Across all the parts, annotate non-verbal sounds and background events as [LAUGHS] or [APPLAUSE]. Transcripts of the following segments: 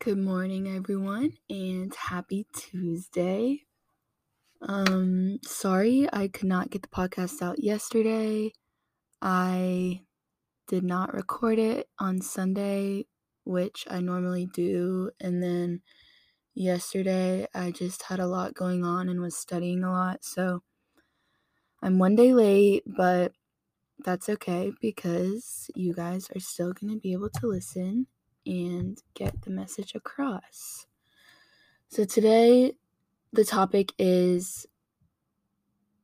Good morning, everyone, and happy Tuesday. Um, sorry I could not get the podcast out yesterday. I did not record it on Sunday, which I normally do, and then yesterday I just had a lot going on and was studying a lot, so I'm one day late, but that's okay because you guys are still going to be able to listen and get the message across. So, today the topic is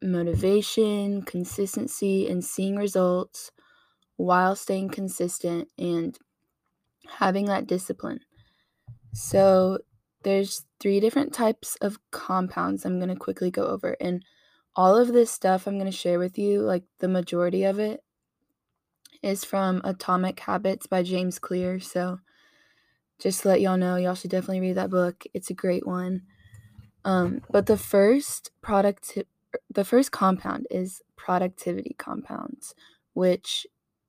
motivation, consistency, and seeing results while staying consistent and having that discipline. So, there's three different types of compounds I'm going to quickly go over. And all of this stuff I'm going to share with you, like the majority of it, is from Atomic Habits by James Clear. So, just to let y'all know, y'all should definitely read that book. It's a great one. Um, but the first product, the first compound is productivity compounds, which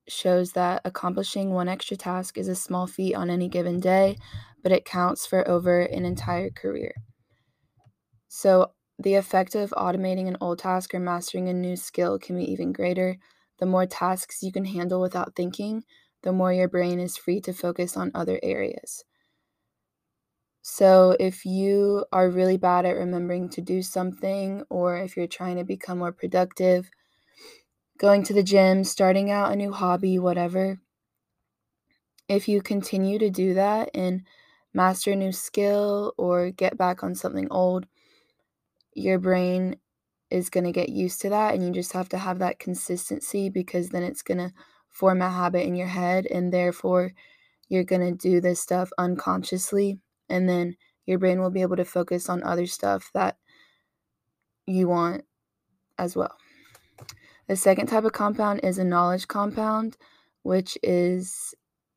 shows that accomplishing one extra task is a small feat on any given day, but it counts for over an entire career. So, the effect of automating an old task or mastering a new skill can be even greater. The more tasks you can handle without thinking, the more your brain is free to focus on other areas. So, if you are really bad at remembering to do something, or if you're trying to become more productive, going to the gym, starting out a new hobby, whatever, if you continue to do that and master a new skill or get back on something old, your brain is going to get used to that. And you just have to have that consistency because then it's going to form a habit in your head. And therefore, you're going to do this stuff unconsciously. And then your brain will be able to focus on other stuff that you want as well. The second type of compound is a knowledge compound, which is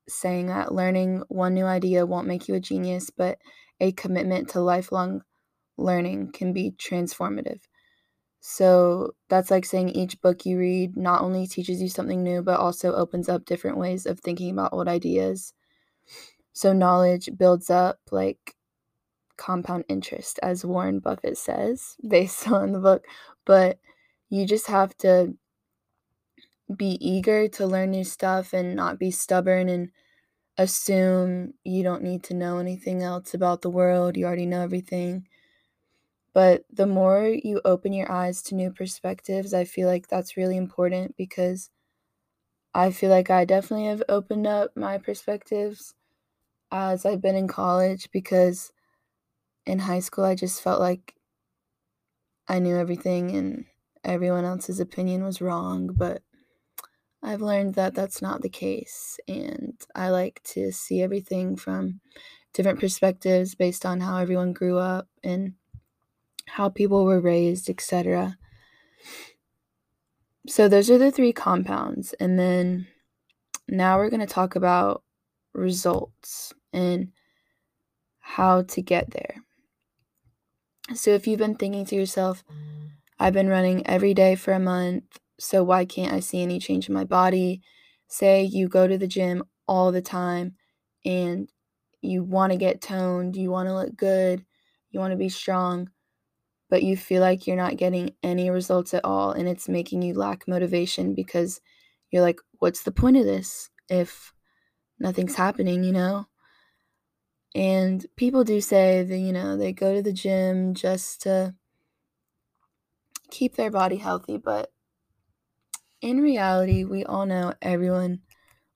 saying that learning one new idea won't make you a genius, but a commitment to lifelong learning can be transformative. So that's like saying each book you read not only teaches you something new, but also opens up different ways of thinking about old ideas. So knowledge builds up like compound interest, as Warren Buffett says, [LAUGHS] based on the book. But you just have to be eager to learn new stuff and not be stubborn and assume you don't need to know anything else about the world. You already know everything. But the more you open your eyes to new perspectives, I feel like that's really important because I feel like I definitely have opened up my perspectives as I've been in college because in high school I just felt like I knew everything and everyone else's opinion was wrong, but I've learned that that's not the case and I like to see everything from different perspectives based on how everyone grew up and how people were raised, etc. So those are the three compounds and then now we're going to talk about results and how to get there. So if you've been thinking to yourself, I've been running every day for a month, so why can't I see any change in my body? Say you go to the gym all the time and you want to get toned, you want to look good, you want to be strong, but you feel like you're not getting any results at all and it's making you lack motivation because you're like, what's the point of this if nothing's happening, you know? And people do say that, you know, they go to the gym just to keep their body healthy, but in reality, we all know everyone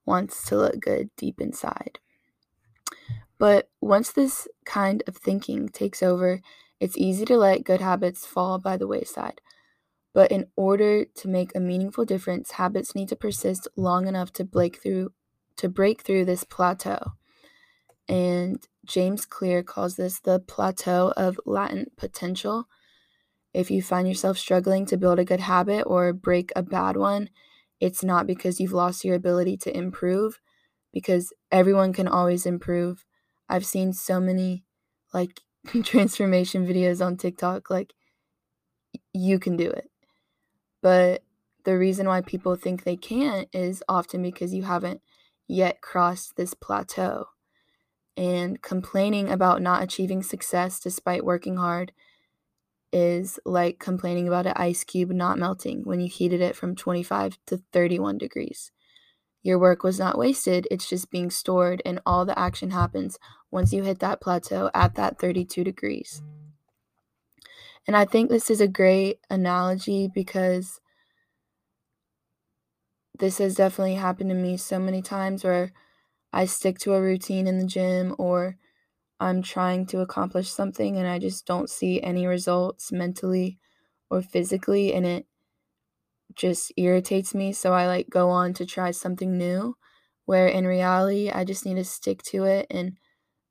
wants to look good deep inside. But once this kind of thinking takes over, it's easy to let good habits fall by the wayside. But in order to make a meaningful difference, habits need to persist long enough to break through to break through this plateau. And James Clear calls this the plateau of latent potential. If you find yourself struggling to build a good habit or break a bad one, it's not because you've lost your ability to improve, because everyone can always improve. I've seen so many like [LAUGHS] transformation videos on TikTok, like, you can do it. But the reason why people think they can't is often because you haven't yet crossed this plateau. And complaining about not achieving success despite working hard is like complaining about an ice cube not melting when you heated it from 25 to 31 degrees. Your work was not wasted, it's just being stored, and all the action happens once you hit that plateau at that 32 degrees. And I think this is a great analogy because this has definitely happened to me so many times where I stick to a routine in the gym or I'm trying to accomplish something and I just don't see any results mentally or physically and it just irritates me so I like go on to try something new where in reality I just need to stick to it and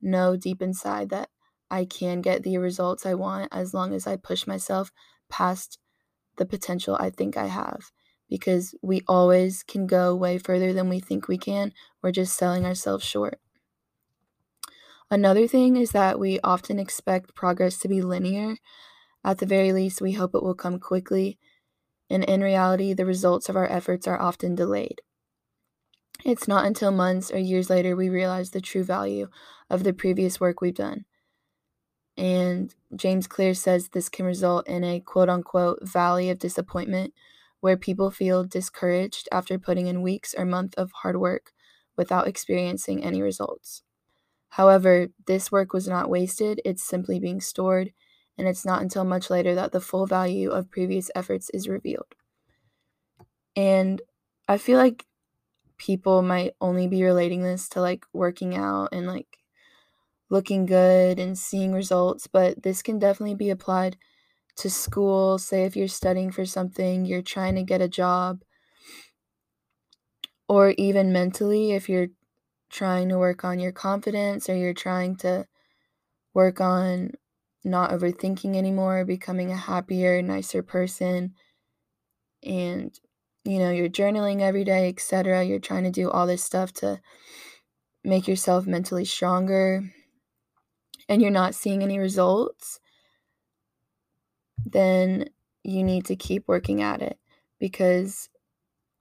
know deep inside that I can get the results I want as long as I push myself past the potential I think I have because we always can go way further than we think we can. We're just selling ourselves short. Another thing is that we often expect progress to be linear. At the very least, we hope it will come quickly. And in reality, the results of our efforts are often delayed. It's not until months or years later we realize the true value of the previous work we've done. And James Clear says this can result in a quote unquote valley of disappointment where people feel discouraged after putting in weeks or months of hard work without experiencing any results. However, this work was not wasted, it's simply being stored, and it's not until much later that the full value of previous efforts is revealed. And I feel like people might only be relating this to like working out and like looking good and seeing results, but this can definitely be applied to school, say if you're studying for something, you're trying to get a job, or even mentally, if you're trying to work on your confidence or you're trying to work on not overthinking anymore, becoming a happier, nicer person, and you know, you're journaling every day, etc. You're trying to do all this stuff to make yourself mentally stronger and you're not seeing any results, then you need to keep working at it because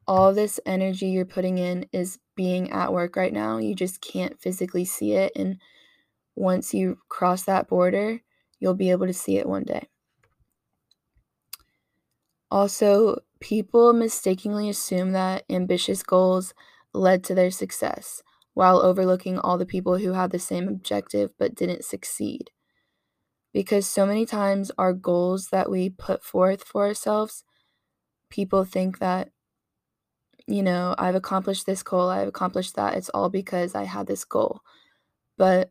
all this energy you're putting in is being at work right now. You just can't physically see it. And once you cross that border, you'll be able to see it one day. Also, people mistakenly assume that ambitious goals led to their success while overlooking all the people who had the same objective but didn't succeed because so many times our goals that we put forth for ourselves, people think that, you know, I've accomplished this goal, I've accomplished that. It's all because I had this goal. But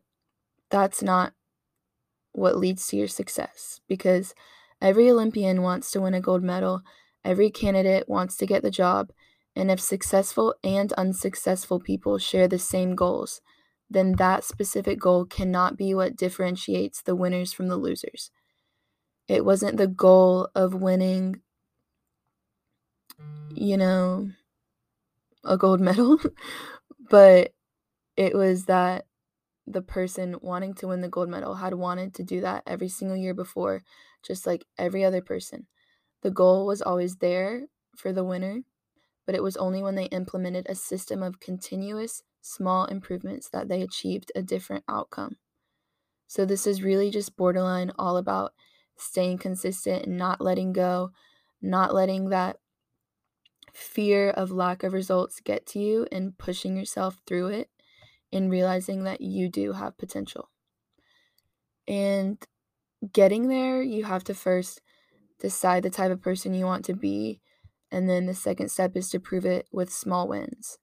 that's not what leads to your success because every Olympian wants to win a gold medal, every candidate wants to get the job. And if successful and unsuccessful people share the same goals, then that specific goal cannot be what differentiates the winners from the losers. It wasn't the goal of winning, you know, a gold [LAUGHS] medal, but it was that the person wanting to win the gold medal had wanted to do that every single year before, just like every other person. The goal was always there for the winner, but it was only when they implemented a system of continuous small improvements that they achieved a different outcome. So, this is really just borderline all about staying consistent and not letting go, not letting that fear of lack of results get to you and pushing yourself through it and realizing that you do have potential. And getting there, you have to first decide the type of person you want to be. And then the second step is to prove it with small wins.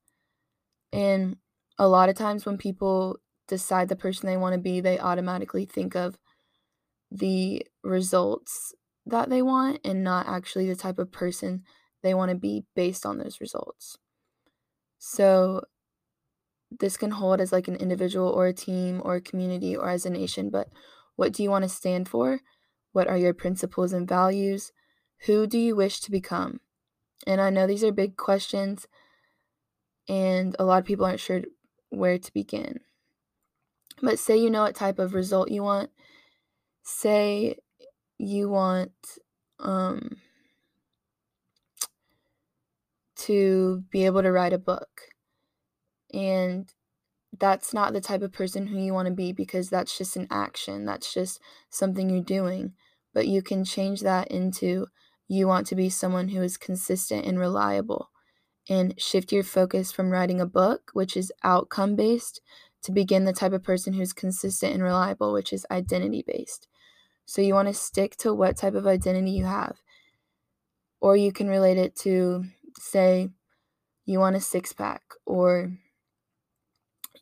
And a lot of times when people decide the person they want to be, they automatically think of the results that they want and not actually the type of person they want to be based on those results. So this can hold as like an individual or a team or a community or as a nation, but what do you want to stand for? What are your principles and values? Who do you wish to become? And I know these are big questions and a lot of people aren't sure where to begin. But say you know what type of result you want. Say you want um, to be able to write a book. And that's not the type of person who you want to be because that's just an action. That's just something you're doing. But you can change that into you want to be someone who is consistent and reliable and shift your focus from writing a book, which is outcome based, to begin the type of person who's consistent and reliable, which is identity based. So you want to stick to what type of identity you have. Or you can relate it to, say, you want a six pack, or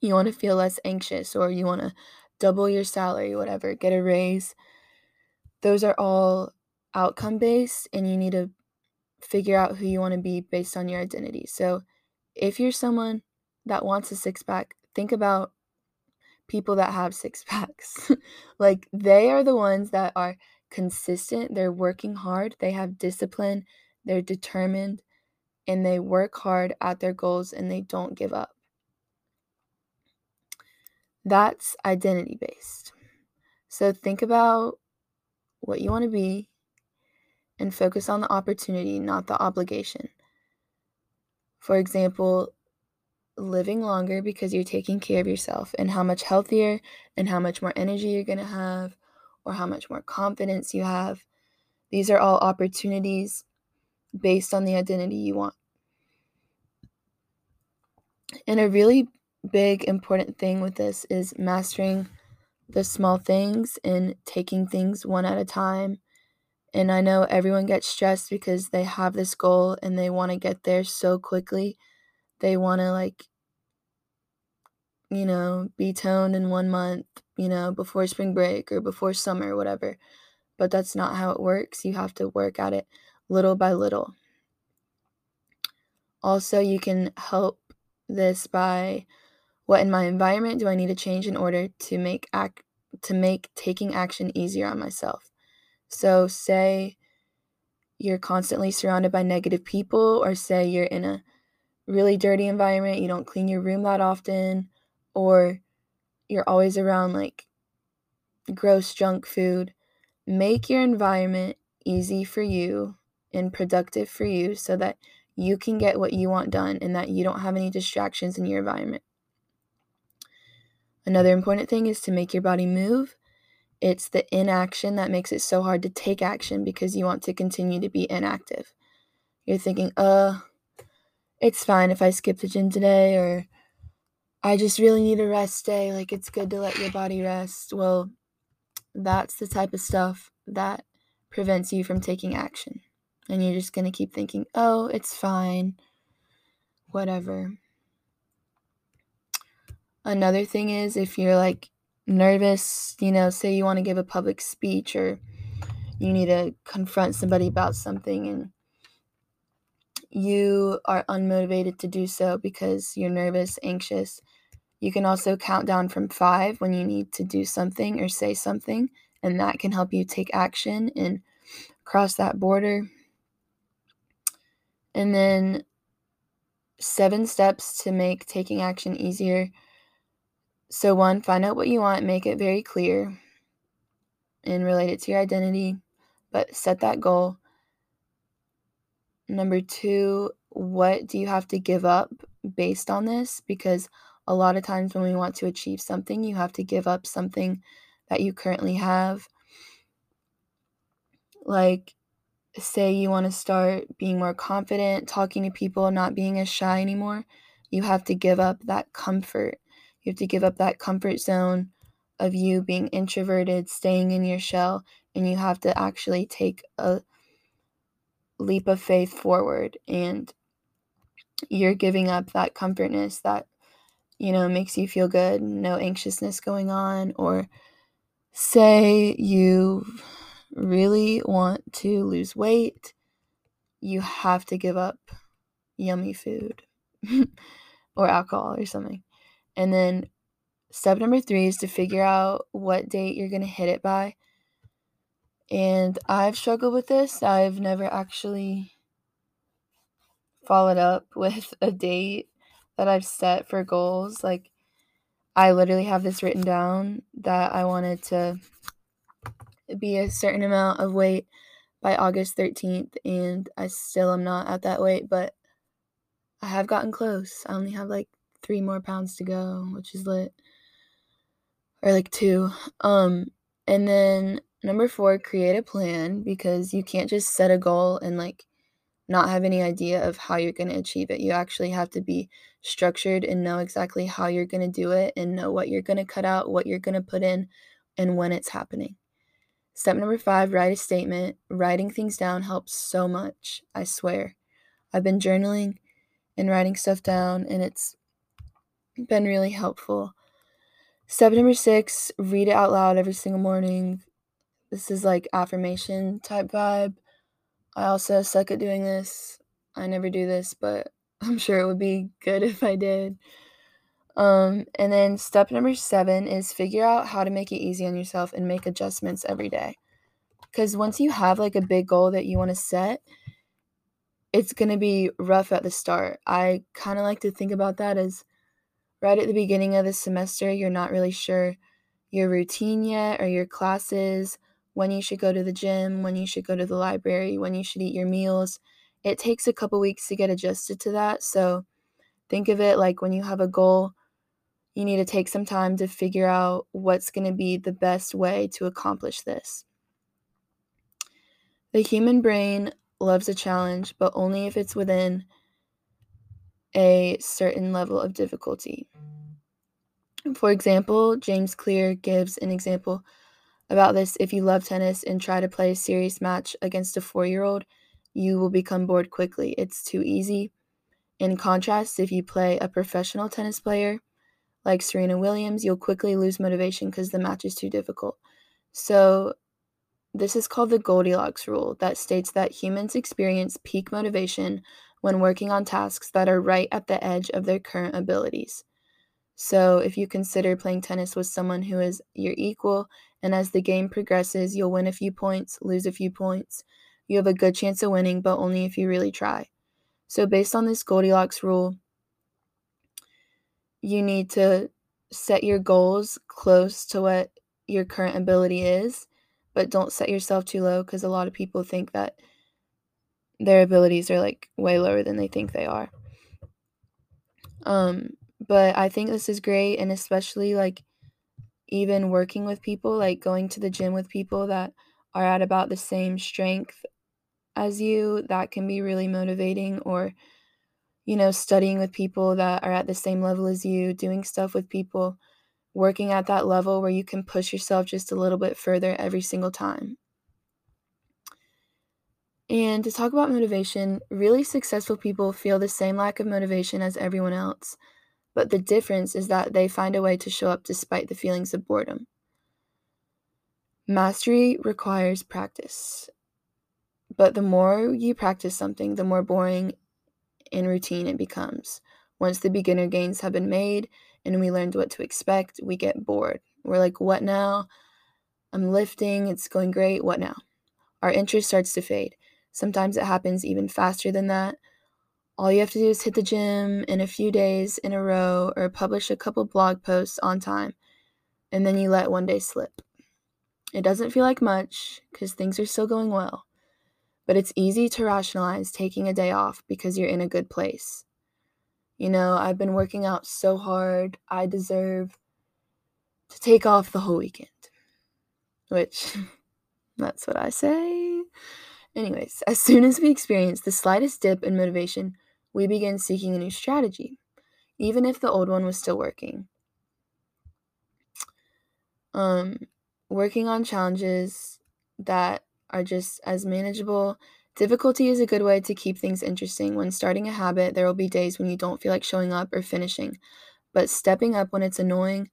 you want to feel less anxious, or you want to double your salary, whatever, get a raise. Those are all outcome based, and you need to figure out who you want to be based on your identity. So if you're someone that wants a six pack, think about people that have six packs. [LAUGHS] like they are the ones that are consistent, they're working hard, they have discipline, they're determined, and they work hard at their goals and they don't give up. That's identity based. So think about what you want to be and focus on the opportunity, not the obligation. For example, living longer because you're taking care of yourself and how much healthier and how much more energy you're going to have or how much more confidence you have. These are all opportunities based on the identity you want. And a really big important thing with this is mastering the small things and taking things one at a time. And I know everyone gets stressed because they have this goal and they want to get there so quickly. They want to like you know be toned in one month you know before spring break or before summer whatever. But that's not how it works. You have to work at it little by little. Also you can help this by what in my environment do i need to change in order to make act to make taking action easier on myself so say you're constantly surrounded by negative people or say you're in a really dirty environment, you don't clean your room that often, or you're always around like gross junk food, make your environment easy for you and productive for you so that you can get what you want done and that you don't have any distractions in your environment. Another important thing is to make your body move. It's the inaction that makes it so hard to take action because you want to continue to be inactive. You're thinking, uh, it's fine if I skip the gym today or I just really need a rest day. Like it's good to let your body rest. Well, that's the type of stuff that prevents you from taking action. And you're just going to keep thinking, oh, it's fine, whatever. Another thing is if you're like nervous, you know, say you want to give a public speech or you need to confront somebody about something and you are unmotivated to do so because you're nervous, anxious, you can also count down from five when you need to do something or say something, and that can help you take action and cross that border. And then seven steps to make taking action easier. So, one, find out what you want, make it very clear and relate it to your identity, but set that goal. Number two, what do you have to give up based on this? Because a lot of times when we want to achieve something, you have to give up something that you currently have. Like, say you want to start being more confident, talking to people, not being as shy anymore, you have to give up that comfort. You have to give up that comfort zone of you being introverted, staying in your shell, and you have to actually take a leap of faith forward. And you're giving up that comfortness that you know makes you feel good no anxiousness going on or say you really want to lose weight you have to give up yummy food [LAUGHS] or alcohol or something and then step number three is to figure out what date you're going to hit it by and I've struggled with this. I've never actually followed up [LAUGHS] with a date that I've set for goals. Like, I literally have this written down that I wanted to be a certain amount of weight by August 13th, and I still am not at that weight, but I have gotten close. I only have like three more pounds to go, which is lit. Or like two. Um, and then number four, create a plan because you can't just set a goal and like not have any idea of how you're going to achieve it. You actually have to be structured and know exactly how you're going to do it and know what you're going to cut out, what you're going to put in, and when it's happening. Step number five write a statement. Writing things down helps so much, I swear. I've been journaling and writing stuff down, and it's been really helpful. Step number six read it out loud every single morning. This is like affirmation type vibe. I also suck at doing this. I never do this, but [LAUGHS] I'm sure it would be good if I did. Um, and then step number seven is figure out how to make it easy on yourself and make adjustments every day. Because once you have like a big goal that you want to set, it's going to be rough at the start. I kind of like to think about that as right at the beginning of the semester, you're not really sure your routine yet or your classes, when you should go to the gym, when you should go to the library, when you should eat your meals. It takes a couple weeks to get adjusted to that. So think of it like when you have a goal, you need to take some time to figure out what's going to be the best way to accomplish this. The human brain loves a challenge, but only if it's within a certain level of difficulty. For example, James Clear gives an example about this. If you love tennis and try to play a serious match against a four year old, you will become bored quickly. It's too easy. In contrast, if you play a professional tennis player like Serena Williams, you'll quickly lose motivation because the match is too difficult. So, this is called the Goldilocks rule that states that humans experience peak motivation when working on tasks that are right at the edge of their current abilities. So, if you consider playing tennis with someone who is your equal, and as the game progresses, you'll win a few points, lose a few points, you have a good chance of winning, but only if you really try. So, based on this Goldilocks rule, you need to set your goals close to what your current ability is, but don't set yourself too low because a lot of people think that their abilities are like way lower than they think they are. Um, but I think this is great, and especially like even working with people, like going to the gym with people that are at about the same strength as you, that can be really motivating. Or, you know, studying with people that are at the same level as you, doing stuff with people, working at that level where you can push yourself just a little bit further every single time. And to talk about motivation, really successful people feel the same lack of motivation as everyone else. But the difference is that they find a way to show up despite the feelings of boredom. Mastery requires practice. But the more you practice something, the more boring and routine it becomes. Once the beginner gains have been made and we learned what to expect, we get bored. We're like, what now? I'm lifting, it's going great, what now? Our interest starts to fade. Sometimes it happens even faster than that. All you have to do is hit the gym in a few days in a row or publish a couple blog posts on time, and then you let one day slip. It doesn't feel like much because things are still going well, but it's easy to rationalize taking a day off because you're in a good place. You know, I've been working out so hard, I deserve to take off the whole weekend. Which, [LAUGHS] that's what I say. Anyways, as soon as we experience the slightest dip in motivation, we begin seeking a new strategy, even if the old one was still working. Um, working on challenges that are just as manageable. Difficulty is a good way to keep things interesting. When starting a habit, there will be days when you don't feel like showing up or finishing, but stepping up when it's annoying,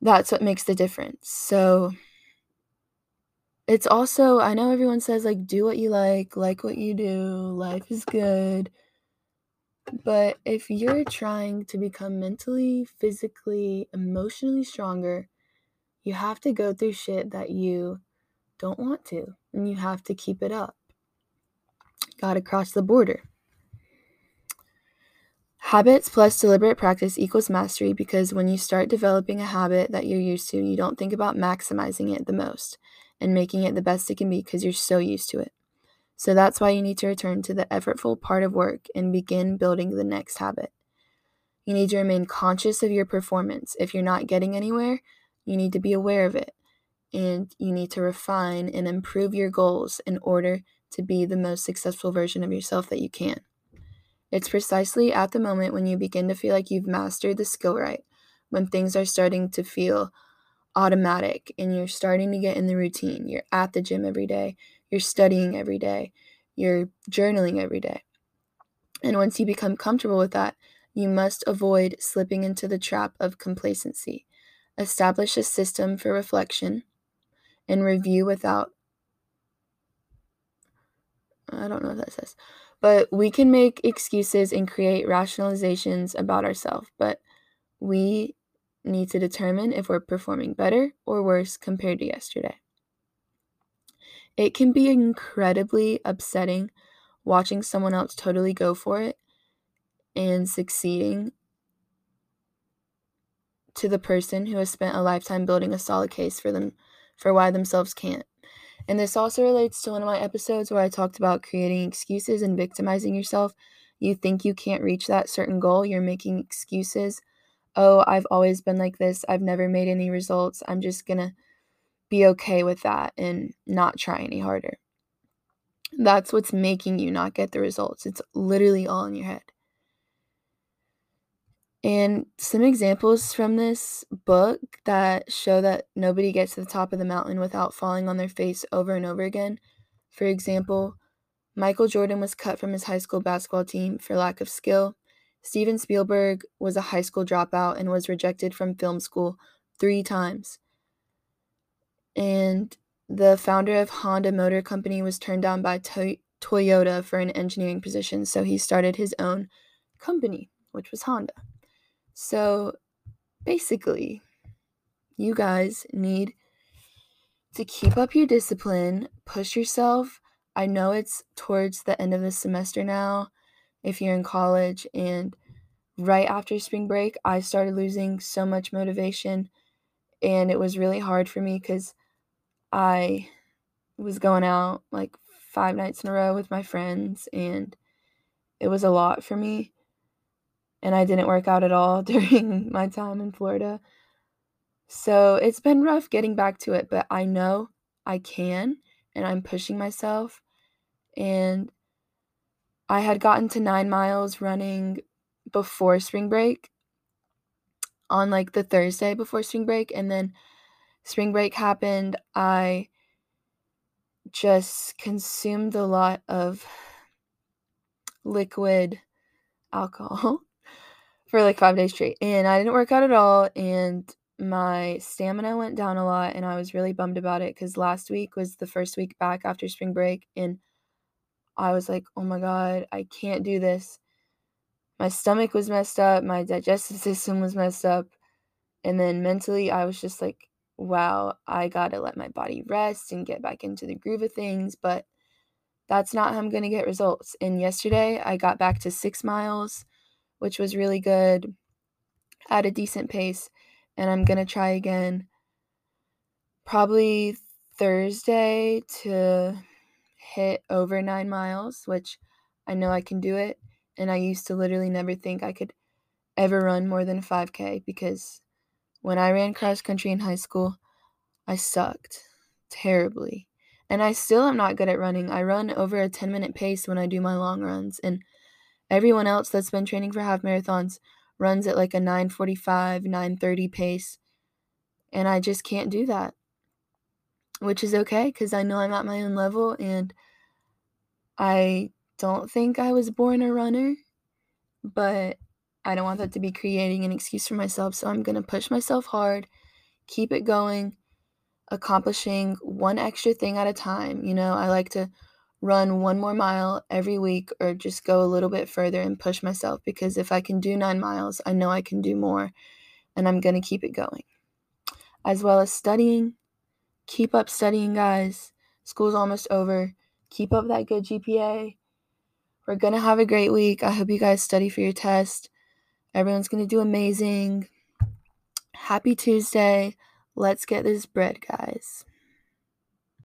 that's what makes the difference. So, it's also, I know everyone says, like, do what you like, like what you do, life is good. But if you're trying to become mentally, physically, emotionally stronger, you have to go through shit that you don't want to, and you have to keep it up. Gotta cross the border. Habits plus deliberate practice equals mastery because when you start developing a habit that you're used to, you don't think about maximizing it the most and making it the best it can be because you're so used to it. So that's why you need to return to the effortful part of work and begin building the next habit. You need to remain conscious of your performance. If you're not getting anywhere, you need to be aware of it. And you need to refine and improve your goals in order to be the most successful version of yourself that you can. It's precisely at the moment when you begin to feel like you've mastered the skill right, when things are starting to feel automatic and you're starting to get in the routine. You're at the gym every day, you're studying every day, you're journaling every day. And once you become comfortable with that, you must avoid slipping into the trap of complacency. Establish a system for reflection and review without I don't know what that says. But we can make excuses and create rationalizations about ourselves, but we need to determine if we're performing better or worse compared to yesterday. It can be incredibly upsetting watching someone else totally go for it and succeeding to the person who has spent a lifetime building a solid case for them for why themselves can't. And this also relates to one of my episodes where I talked about creating excuses and victimizing yourself. You think you can't reach that certain goal, you're making excuses. Oh, I've always been like this. I've never made any results. I'm just going to be okay with that and not try any harder. That's what's making you not get the results. It's literally all in your head. And some examples from this book that show that nobody gets to the top of the mountain without falling on their face over and over again. For example, Michael Jordan was cut from his high school basketball team for lack of skill. Steven Spielberg was a high school dropout and was rejected from film school three times. And the founder of Honda Motor Company was turned down by to- Toyota for an engineering position, so he started his own company, which was Honda. So basically, you guys need to keep up your discipline, push yourself. I know it's towards the end of the semester now if you're in college and right after spring break, I started losing so much motivation and it was really hard for me cuz I was going out like 5 nights in a row with my friends and it was a lot for me and I didn't work out at all [LAUGHS] during my time in Florida. So it's been rough getting back to it, but I know I can and I'm pushing myself. And I had gotten to nine miles running before spring break on like the Thursday before spring break. And then spring break happened. I just consumed a lot of liquid alcohol [LAUGHS] for like five days straight. And I didn't work out at all. And my stamina went down a lot. And I was really bummed about it because last week was the first week back after spring break. And I was like, oh my God, I can't do this. My stomach was messed up. My digestive system was messed up. And then mentally, I was just like, wow, I got to let my body rest and get back into the groove of things. But that's not how I'm to get results. And yesterday, I got back to six miles which was really good at a decent pace. And I'm to try again probably Thursday to hit over nine miles, which I know I can do it. And I used to literally never think I could ever run more than 5K because when I ran cross country in high school, I sucked terribly. And I still am not good at running. I run over a 10 minute pace when I do my long runs. And Everyone else that's been training for half marathons runs at like a 945, 930 pace. And I just can't do that. Which is okay because I know I'm at my own level and I don't think I was born a runner, but I don't want that to be creating an excuse for myself. So I'm going to push myself hard, keep it going, accomplishing one extra thing at a time. You know, I like to run one more mile every week or just go a little bit further and push myself because if I can do nine miles, I know I can do more and I'm going to keep it going. As well as studying. Keep up studying, guys. School's almost over. Keep up that good GPA. We're going to have a great week. I hope you guys study for your test. Everyone's going to do amazing. Happy Tuesday. Let's get this bread, guys.